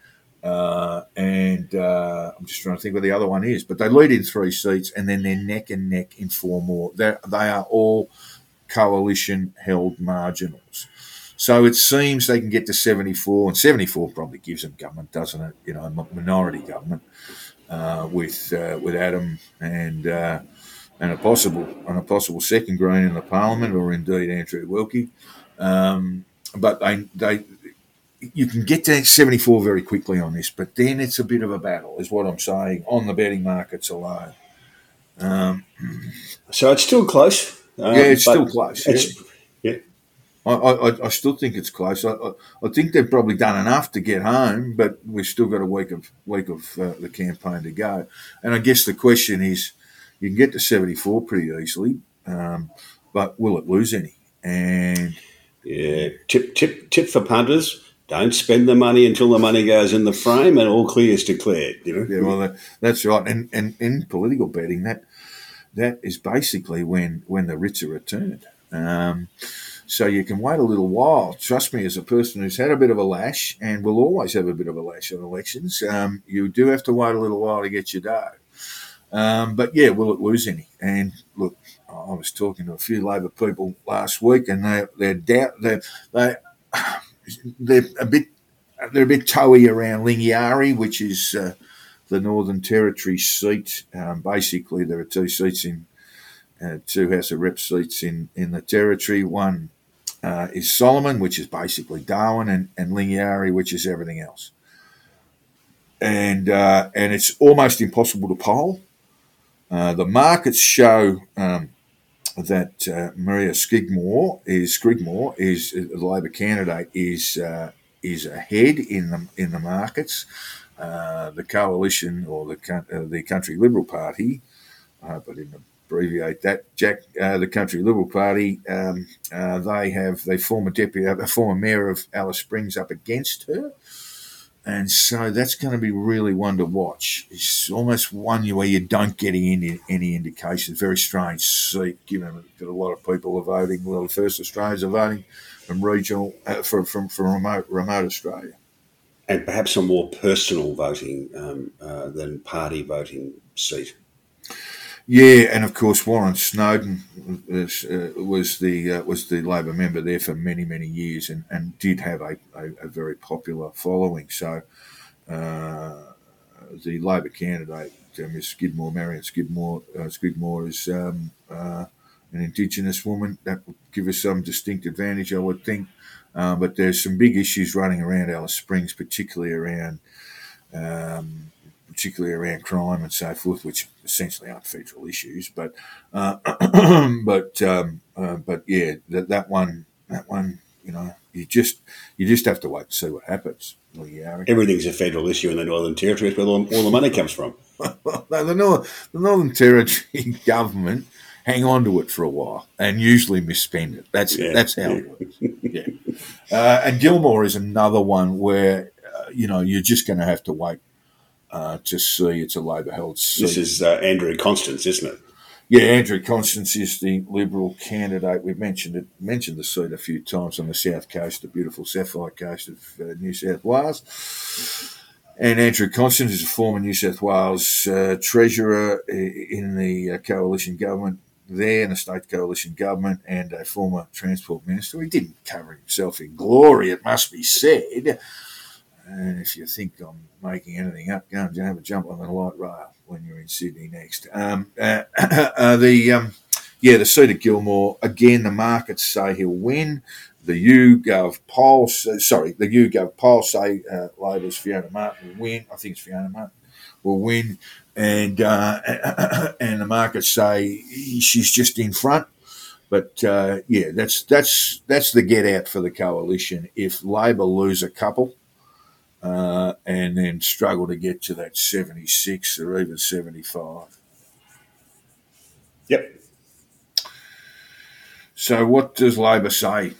uh, and uh, I'm just trying to think where the other one is, but they lead in three seats, and then they're neck and neck in four more. They're, they are all coalition held marginals. So it seems they can get to 74, and 74 probably gives them government, doesn't it? You know, minority government with with Adam and and a possible and a possible second Green in the Parliament, or indeed Andrew Wilkie. Um, but they they you can get to 74 very quickly on this, but then it's a bit of a battle, is what I'm saying on the betting markets alone. Um, so it's still close. Um, yeah, it's still close. It's, yeah. I, I, I, still think it's close. I, I, I, think they've probably done enough to get home, but we've still got a week of week of uh, the campaign to go. And I guess the question is, you can get to 74 pretty easily, um, but will it lose any? And yeah, tip tip tip for punters: don't spend the money until the money goes in the frame and all clear is declared. You know. Yeah, well, that, that's right. And and in political betting, that that is basically when when the writs are returned. Um, so you can wait a little while. Trust me, as a person who's had a bit of a lash and will always have a bit of a lash on elections, um, you do have to wait a little while to get your dough. Um, but yeah, will it lose any? And look, I was talking to a few Labor people last week, and they they're doubt they they they're a bit they're a bit toey around Lingiari, which is uh, the Northern Territory seat. Um, basically, there are two seats in uh, two House of Reps seats in in the territory. One uh, is Solomon, which is basically Darwin, and and Lingiari, which is everything else. And uh, and it's almost impossible to poll uh, the markets show um, that uh, Maria Skigmore is Skigmore is uh, the Labor candidate is uh, is ahead in the in the markets. Uh, the coalition or the the Country Liberal Party, but in the abbreviate that. Jack, uh, the Country Liberal Party, um, uh, they have they former deputy, a former mayor of Alice Springs up against her, and so that's going to be really one to watch. It's almost one where you don't get any any indication. Very strange seat, given that a lot of people are voting. Well, the first Australians are voting from regional uh, from, from from remote remote Australia, and perhaps a more personal voting um, uh, than party voting seat. Yeah, and of course Warren Snowden was, uh, was the uh, was the Labor member there for many many years, and, and did have a, a, a very popular following. So uh, the Labor candidate, uh, Miss Skidmore, Marion Skidmore, uh, Skidmore is um, uh, an Indigenous woman. That would give us some distinct advantage, I would think. but there's some big issues running around Alice Springs, particularly around. Um, particularly around crime and so forth, which essentially aren't federal issues. But uh, but um, uh, but yeah, that, that one that one you know you just you just have to wait and see what happens. Everything's a federal issue in the Northern Territory. That's where all, all the money comes from. no, the, North, the Northern Territory government hang on to it for a while and usually misspend it. That's yeah. that's how it works. yeah. Uh, and Gilmore is another one where uh, you know you're just going to have to wait uh, to see it's a Labor held seat. This is uh, Andrew Constance, isn't it? Yeah, Andrew Constance is the Liberal candidate. We've mentioned it, mentioned the seat a few times on the south coast, the beautiful sapphire coast of uh, New South Wales. And Andrew Constance is a former New South Wales uh, treasurer in the uh, coalition government there, in the state coalition government, and a former transport minister. He didn't cover himself in glory, it must be said. And if you think I'm making anything up, go and have a jump on the light rail when you're in Sydney next. Um, uh, uh, the um, yeah, the seat of Gilmore again. The markets say he'll win. The YouGov polls, uh, sorry, the YouGov polls say uh, Labor's Fiona Martin will win. I think it's Fiona Martin will win, and uh, and the markets say she's just in front. But uh, yeah, that's that's that's the get out for the coalition. If Labor lose a couple, uh, and then struggle to get to that 76 or even 75. Yep. So, what does Labor say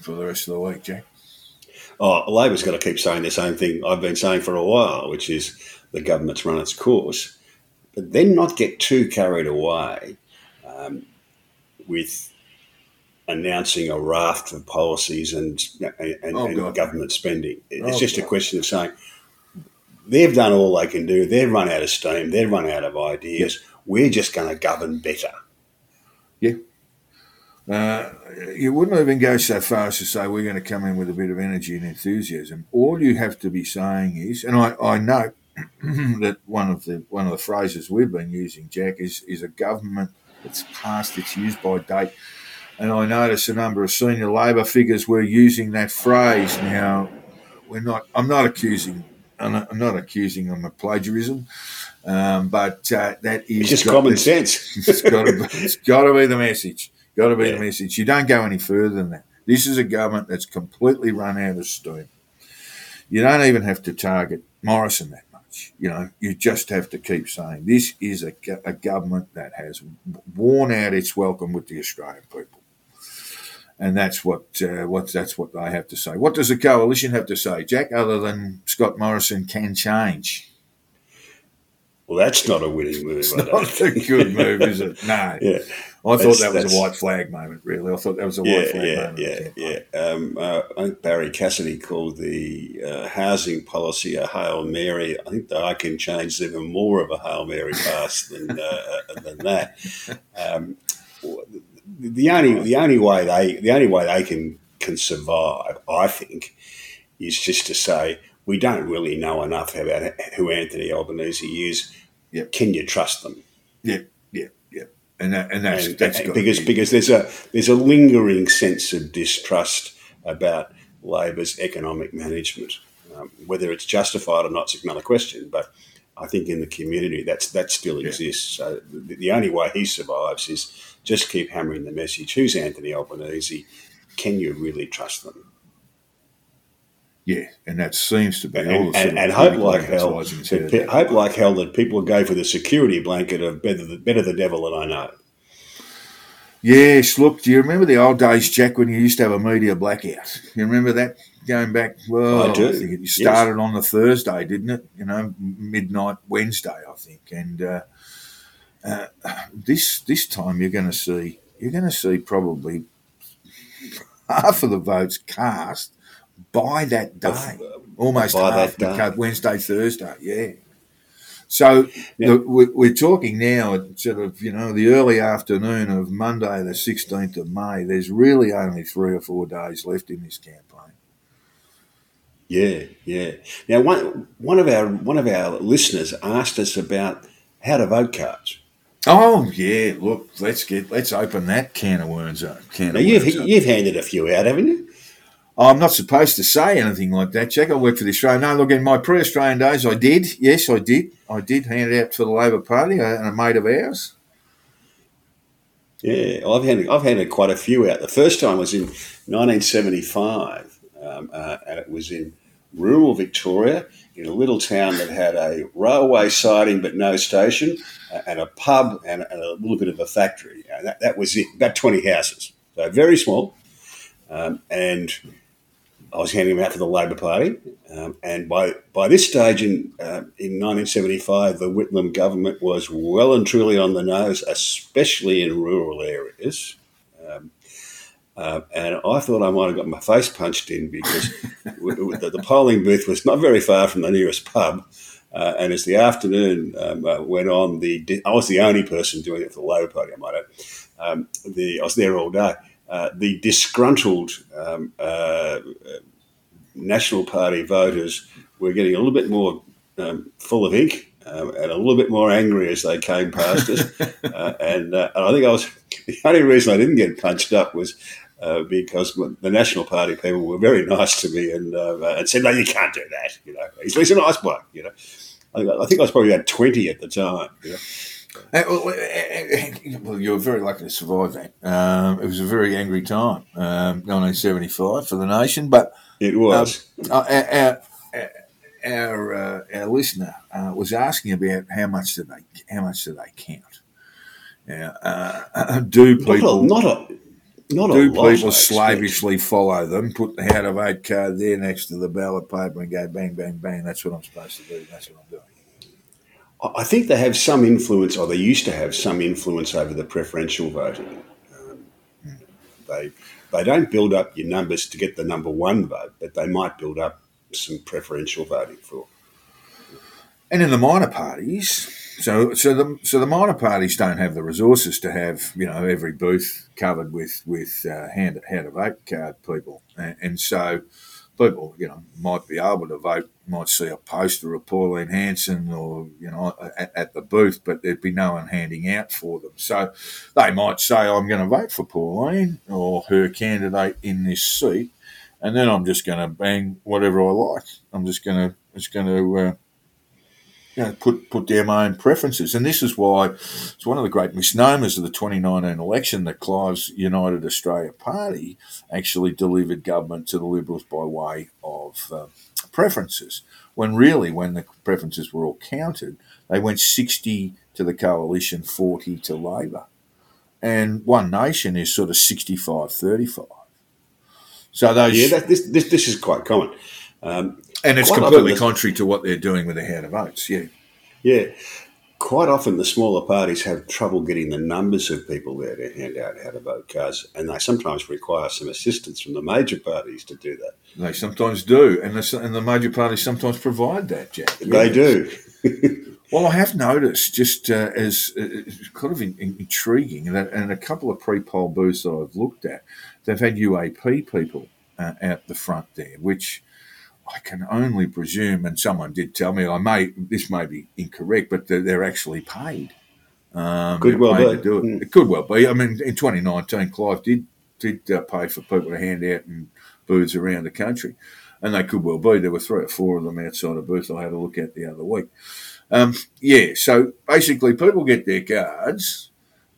for the rest of the week, Jack? Oh, Labor's got to keep saying the same thing I've been saying for a while, which is the government's run its course, but then not get too carried away um, with announcing a raft of policies and and, oh, and government spending. It's oh, just God. a question of saying they've done all they can do. They've run out of steam. They've run out of ideas. We're just going to govern better. Yeah. Uh, you wouldn't even go so far as to say we're going to come in with a bit of energy and enthusiasm. All you have to be saying is, and I, I know that one of the one of the phrases we've been using, Jack, is is a government that's past its use by date and I notice a number of senior Labor figures were using that phrase. Now, we're not. I'm not accusing. I'm not, I'm not accusing them of plagiarism, um, but uh, that is it's just common sense. it's got to be. It's got to be the message. Got to be yeah. the message. You don't go any further than that. This is a government that's completely run out of steam. You don't even have to target Morrison that much. You know, you just have to keep saying this is a, a government that has worn out its welcome with the Australian people and that's what uh, what that's what they have to say. What does the coalition have to say, Jack? Other than Scott Morrison can change. Well, that's not a winning move. It's not a good move, is it? No. yeah. I thought that was a white flag moment. Really, I thought that was a yeah, white flag yeah, moment. Yeah, yeah, yeah. Um, uh, I think Barrie Cassidy called the uh, housing policy a hail mary. I think the I can change even more of a hail mary pass than uh, than that. Um, the only the only way they the only way they can can survive, I think, is just to say we don't really know enough about who Anthony Albanese is. Yep. Can you trust them? Yeah, yeah, yeah. And that, and that's, and, that's because be. because there's a there's a lingering sense of distrust about Labor's economic management. Um, whether it's justified or not is another question, but I think in the community that's that still yeah. exists. So the, the only way he survives is just keep hammering the message. Who's Anthony Albanese? Can you really trust them? Yeah, and that seems to be and, all the and, and hope like hell, that pe- that. hope like hell that people go for the security blanket of better the, better the devil than I know. Yes, look, do you remember the old days, Jack, when you used to have a media blackout? You remember that going back? Well, I do, think it yes. started on the Thursday, didn't it? You know, midnight Wednesday, I think. And uh, uh, this this time, you're going to see you're going to see probably half of the votes cast by that day, almost by half that day. Wednesday, Thursday. Yeah. So Yeah. the, we- we're talking now at sort of you know the early afternoon of Monday, the sixteenth of May. There's really only three or four days left in this campaign. Yeah, yeah. Now, one one of our one of our listeners asked us about how to vote cards. Oh yeah, look, let's get let's open that can of worms up. Can Now, of you've worms up. you've handed a few out, haven't you? I'm not supposed to say anything like that, Jack. I work for the Australian. No, look, in my pre-Australian days, I did. Yes, I did. I did hand it out to the Labor Party uh, and a mate of ours. Yeah, I've handed I've handed quite a few out. The first time was in 1975, um, uh, and it was in rural Victoria, in a little town that had a railway siding but no station, uh, and a pub and, a little bit of a factory. That, that was it. About 20 houses, so very small. Um, and I was handing them out to the Labor Party, um, and by by this stage in uh, in 1975, the Whitlam government was well and truly on the nose, especially in rural areas. Um, uh, and I thought I might have got my face punched in because w- w- the, the polling booth was not very far from the nearest pub. Uh, and as the afternoon um, uh, went on, the I was the only person doing it for the Labor Party. I might add. Um, the I was there all day. Uh, the disgruntled um, uh, National Party voters were getting a little bit more um, full of ink um, and a little bit more angry as they came past us. uh, and, uh, and I think I was the only reason I didn't get punched up was uh, because the National Party people were very nice to me and uh, and said, "No, you can't do that." You know, he's, he's a nice bloke. You know, I think, I think I was probably about twenty at the time. You know? Uh, well, uh, you were very lucky to survive that. Um, it was a very angry time, um, 1975 for the nation. But It was. uh, our our, our, uh, our listener uh, was asking about how much do they how much do they count? Now, uh, do people not a, not a not do a lot, I people slavishly follow them? Put the how to vote card there next to the ballot paper and go bang bang bang. That's what I'm supposed to do. That's what I'm doing. I think they have some influence, or they used to have some influence over the preferential voting. Um, they they don't build up your numbers to get the number one vote, but they might build up some preferential voting for. And in the minor parties, so so the so the minor parties don't have the resources to have you know every booth covered with with uh, hand how to vote card people, and, and so people you know might be able to vote, might see a poster of Pauline Hanson or you know at, at the booth, but there'd be no one handing out for them. So they might say, "I'm going to vote for Pauline or her candidate in this seat," and then I'm just going to bang whatever I like. I'm just going to just going to. Uh, you know, put put down my own preferences. And this is why it's one of the great misnomers of the 2019 election that Clive's United Australia Party actually delivered government to the Liberals by way of uh, preferences. When really, when the preferences were all counted, they went 60 to the coalition, 40 to Labor. And One Nation is sort of 65 35. So those, Yeah, that, this, this this is quite common. Um, and it's quite completely the- contrary to what they're doing with the how of votes. Yeah. Yeah. Quite often, the smaller parties have trouble getting the numbers of people there to hand out how to vote cards, and they sometimes require some assistance from the major parties to do that. They sometimes do, and the, and the major parties sometimes provide that, Jack. They Yes. do. Well, I have noticed, just uh, as uh, it's kind of in, in- intriguing, that and a couple of pre-poll booths that I've looked at, they've had UAP people uh, out the front there, which I can only presume, and someone did tell me, I may this may be incorrect, but they're, they're actually paid. Um, Could well be. do it. Mm. It could well be. I mean, in 2019, Clive did did uh, pay for people to hand out in booths around the country, and they could well be. There were three or four of them outside a booth I had a look at the other week. Um, yeah, so basically, people get their cards,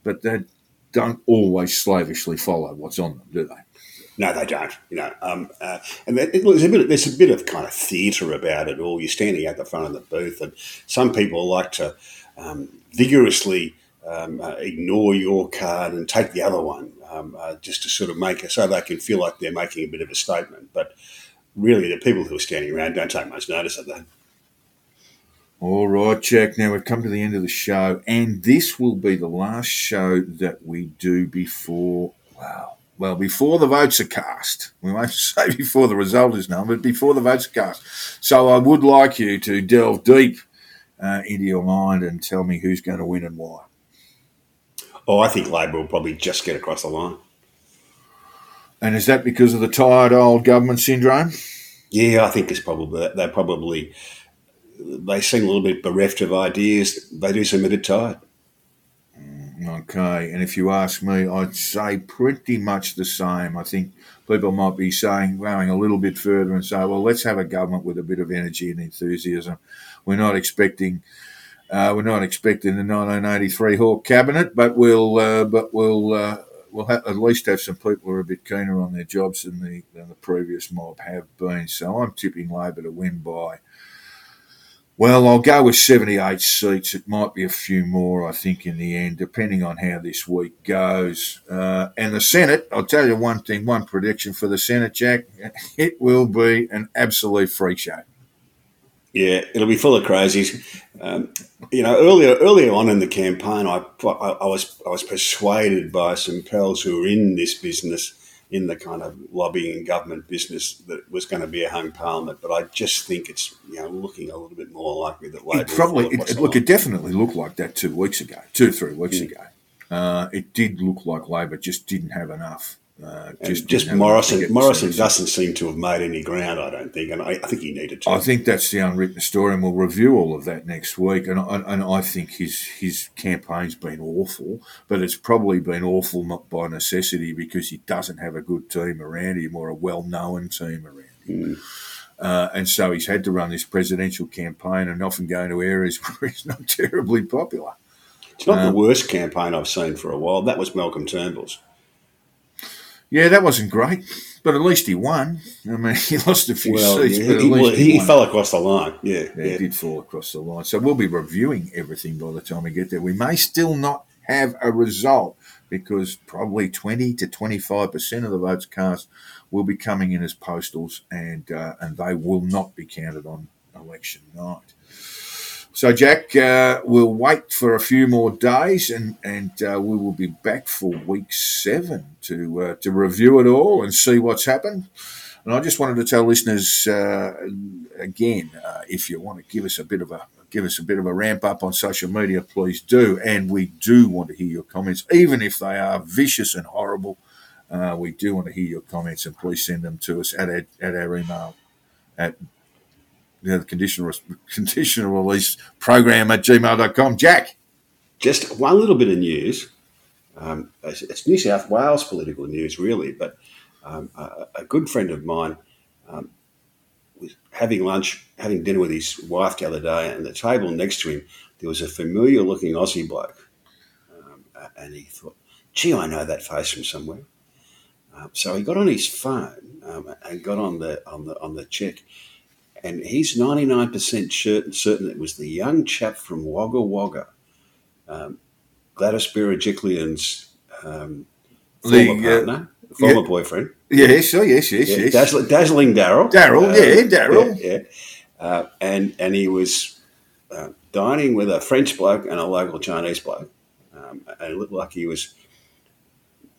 but they don't always slavishly follow what's on them, do they? No, they don't. You know, um, uh, and there's a bit. Of, there's a bit of kind of theatre about it all. You're standing at the front of the booth, and some people like to um, vigorously um, uh, ignore your card and take the other one, um, uh, just to sort of make it so they can feel like they're making a bit of a statement. But really, the people who are standing around don't take much notice of that. All right, Jack. Now we've come to the end of the show, and this will be the last show that we do before. Wow well, before the votes are cast. We won't say before the result is known, but before the votes are cast. So I would like you to delve deep uh, into your mind and tell me who's going to win and why. Oh, I think Labor will probably just get across the line. And is that because of the tired old government syndrome? Yeah, I think it's probably that they probably they seem a little bit bereft of ideas. They do seem a bit tired. Okay, and if you ask me, I'd say pretty much the same. I think people might be saying, going a little bit further and say, well, let's have a government with a bit of energy and enthusiasm. We're not expecting, uh, we're not expecting the 1983 Hawke cabinet, but we'll, uh, but we'll, uh, we'll ha- at least have some people who are a bit keener on their jobs than the than the previous mob have been. So I'm tipping Labor to win by well, I'll go with 78 seats. It might be a few more, I think, in the end, depending on how this week goes. Uh, and the Senate, I'll tell you one thing, one prediction for the Senate, Jack. It will be an absolute freak show. Yeah, it'll be full of crazies. Um, you know, earlier earlier on in the campaign, I, I, I was I was persuaded by some pals who were in this business in the kind of lobbying and government business that was going to be a hung parliament. But I just think it's you know looking a little bit more likely that Labor. It probably it, it, look. It definitely looked like that two weeks ago, two three weeks ago. Uh, it did look like Labor just didn't have enough. Uh, just, just Morrison. Morrison doesn't seem to have made any ground. I don't think, and I, I, think he needed to. I think that's the unwritten story, and we'll review all of that next week. And I, and I think his his campaign's been awful, but it's probably been awful not by necessity because he doesn't have a good team around him or a well known team around him. Mm. Uh, and so he's had to run this presidential campaign and often go into areas where he's not terribly popular. It's not um, the worst campaign I've seen for a while. That was Malcolm Turnbull's. Yeah, that wasn't great, but at least he won. I mean, he lost a few well, seats, yeah, but at he, least he, he, fell across the line. Yeah, yeah, yeah, he did fall across the line. So we'll be reviewing everything by the time we get there. We may still not have a result because probably 20 to 25% of the votes cast will be coming in as postals and, uh, and they will not be counted on election night. So, Jack, uh, we'll wait for a few more days, and and uh, we will be back for week seven to uh, to review it all and see what's happened. And I just wanted to tell listeners uh, again, uh, if you want to give us a bit of a give us a bit of a ramp up on social media, please do. And we do want to hear your comments, even if they are vicious and horrible. Uh, we do want to hear your comments, and please send them to us at our, at our email at you know, the conditional, conditional release program at gmail.com. Jack. Just one little bit of news. Um, it's New South Wales political news, really, but um, a, a, good friend of mine um, was having lunch, having dinner with his wife the other day, and the table next to him, there was a familiar looking Aussie bloke. Um, and he thought, gee, I know that face from somewhere. Um, so he got on his phone um, and got on the on the on the check and he's 99% certain, certain it was the young chap from Wagga Wagga, um, Gladys Berejiklian's um, former the, uh, partner, former yeah. boyfriend. Yes, oh, yes, yes, yeah, yes. Dazzling, dazzling Daryl. Daryl, uh, yeah, Daryl. Yeah, yeah. Uh, and, and he was uh, dining with a French bloke and a local Chinese bloke. Um, and it looked like he was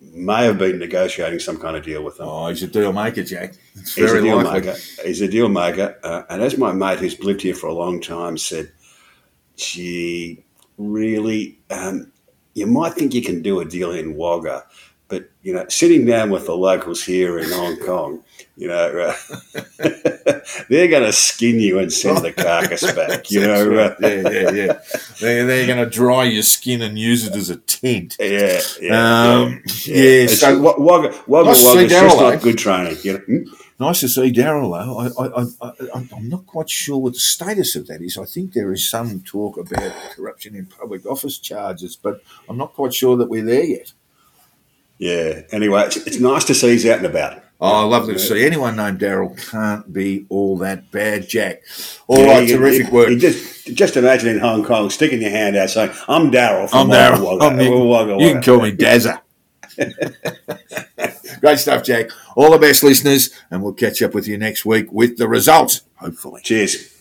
may have been negotiating some kind of deal with them. Oh, he's a deal maker, Jack. It's he's very a deal likely. maker. He's a deal maker. Uh, and as my mate who's lived here for a long time said, gee, really, um, you might think you can do a deal in Wagga, but, you know, sitting down with the locals here in Hong Kong, you know, they're going to skin you and send the carcass back. You know, right. yeah, yeah, yeah. They're, they're going to dry your skin and use it as a tent. Yeah, yeah, um, yeah. yeah. So Wagga, Wagga, nice Wagga, just not good training. You know? Hmm? Nice to see Daryl, though. I, I, I, am not quite sure what the status of that is. I think there is some talk about corruption in public office charges, but I'm not quite sure that we're there yet. Yeah. Anyway, it's, it's nice to see he's out and about. Oh, lovely to see. Anyone named Daryl can't be all that bad, Jack. All Yeah, right, you- terrific you- work. you just, just imagine in Hong Kong sticking your hand out saying, I'm Daryl I'm from Daryl. Wagga I'm. Wagga, Wagga You can call me Dazza. Great stuff, Jack. All the best, listeners, and we'll catch up with you next week with the results, hopefully. Cheers.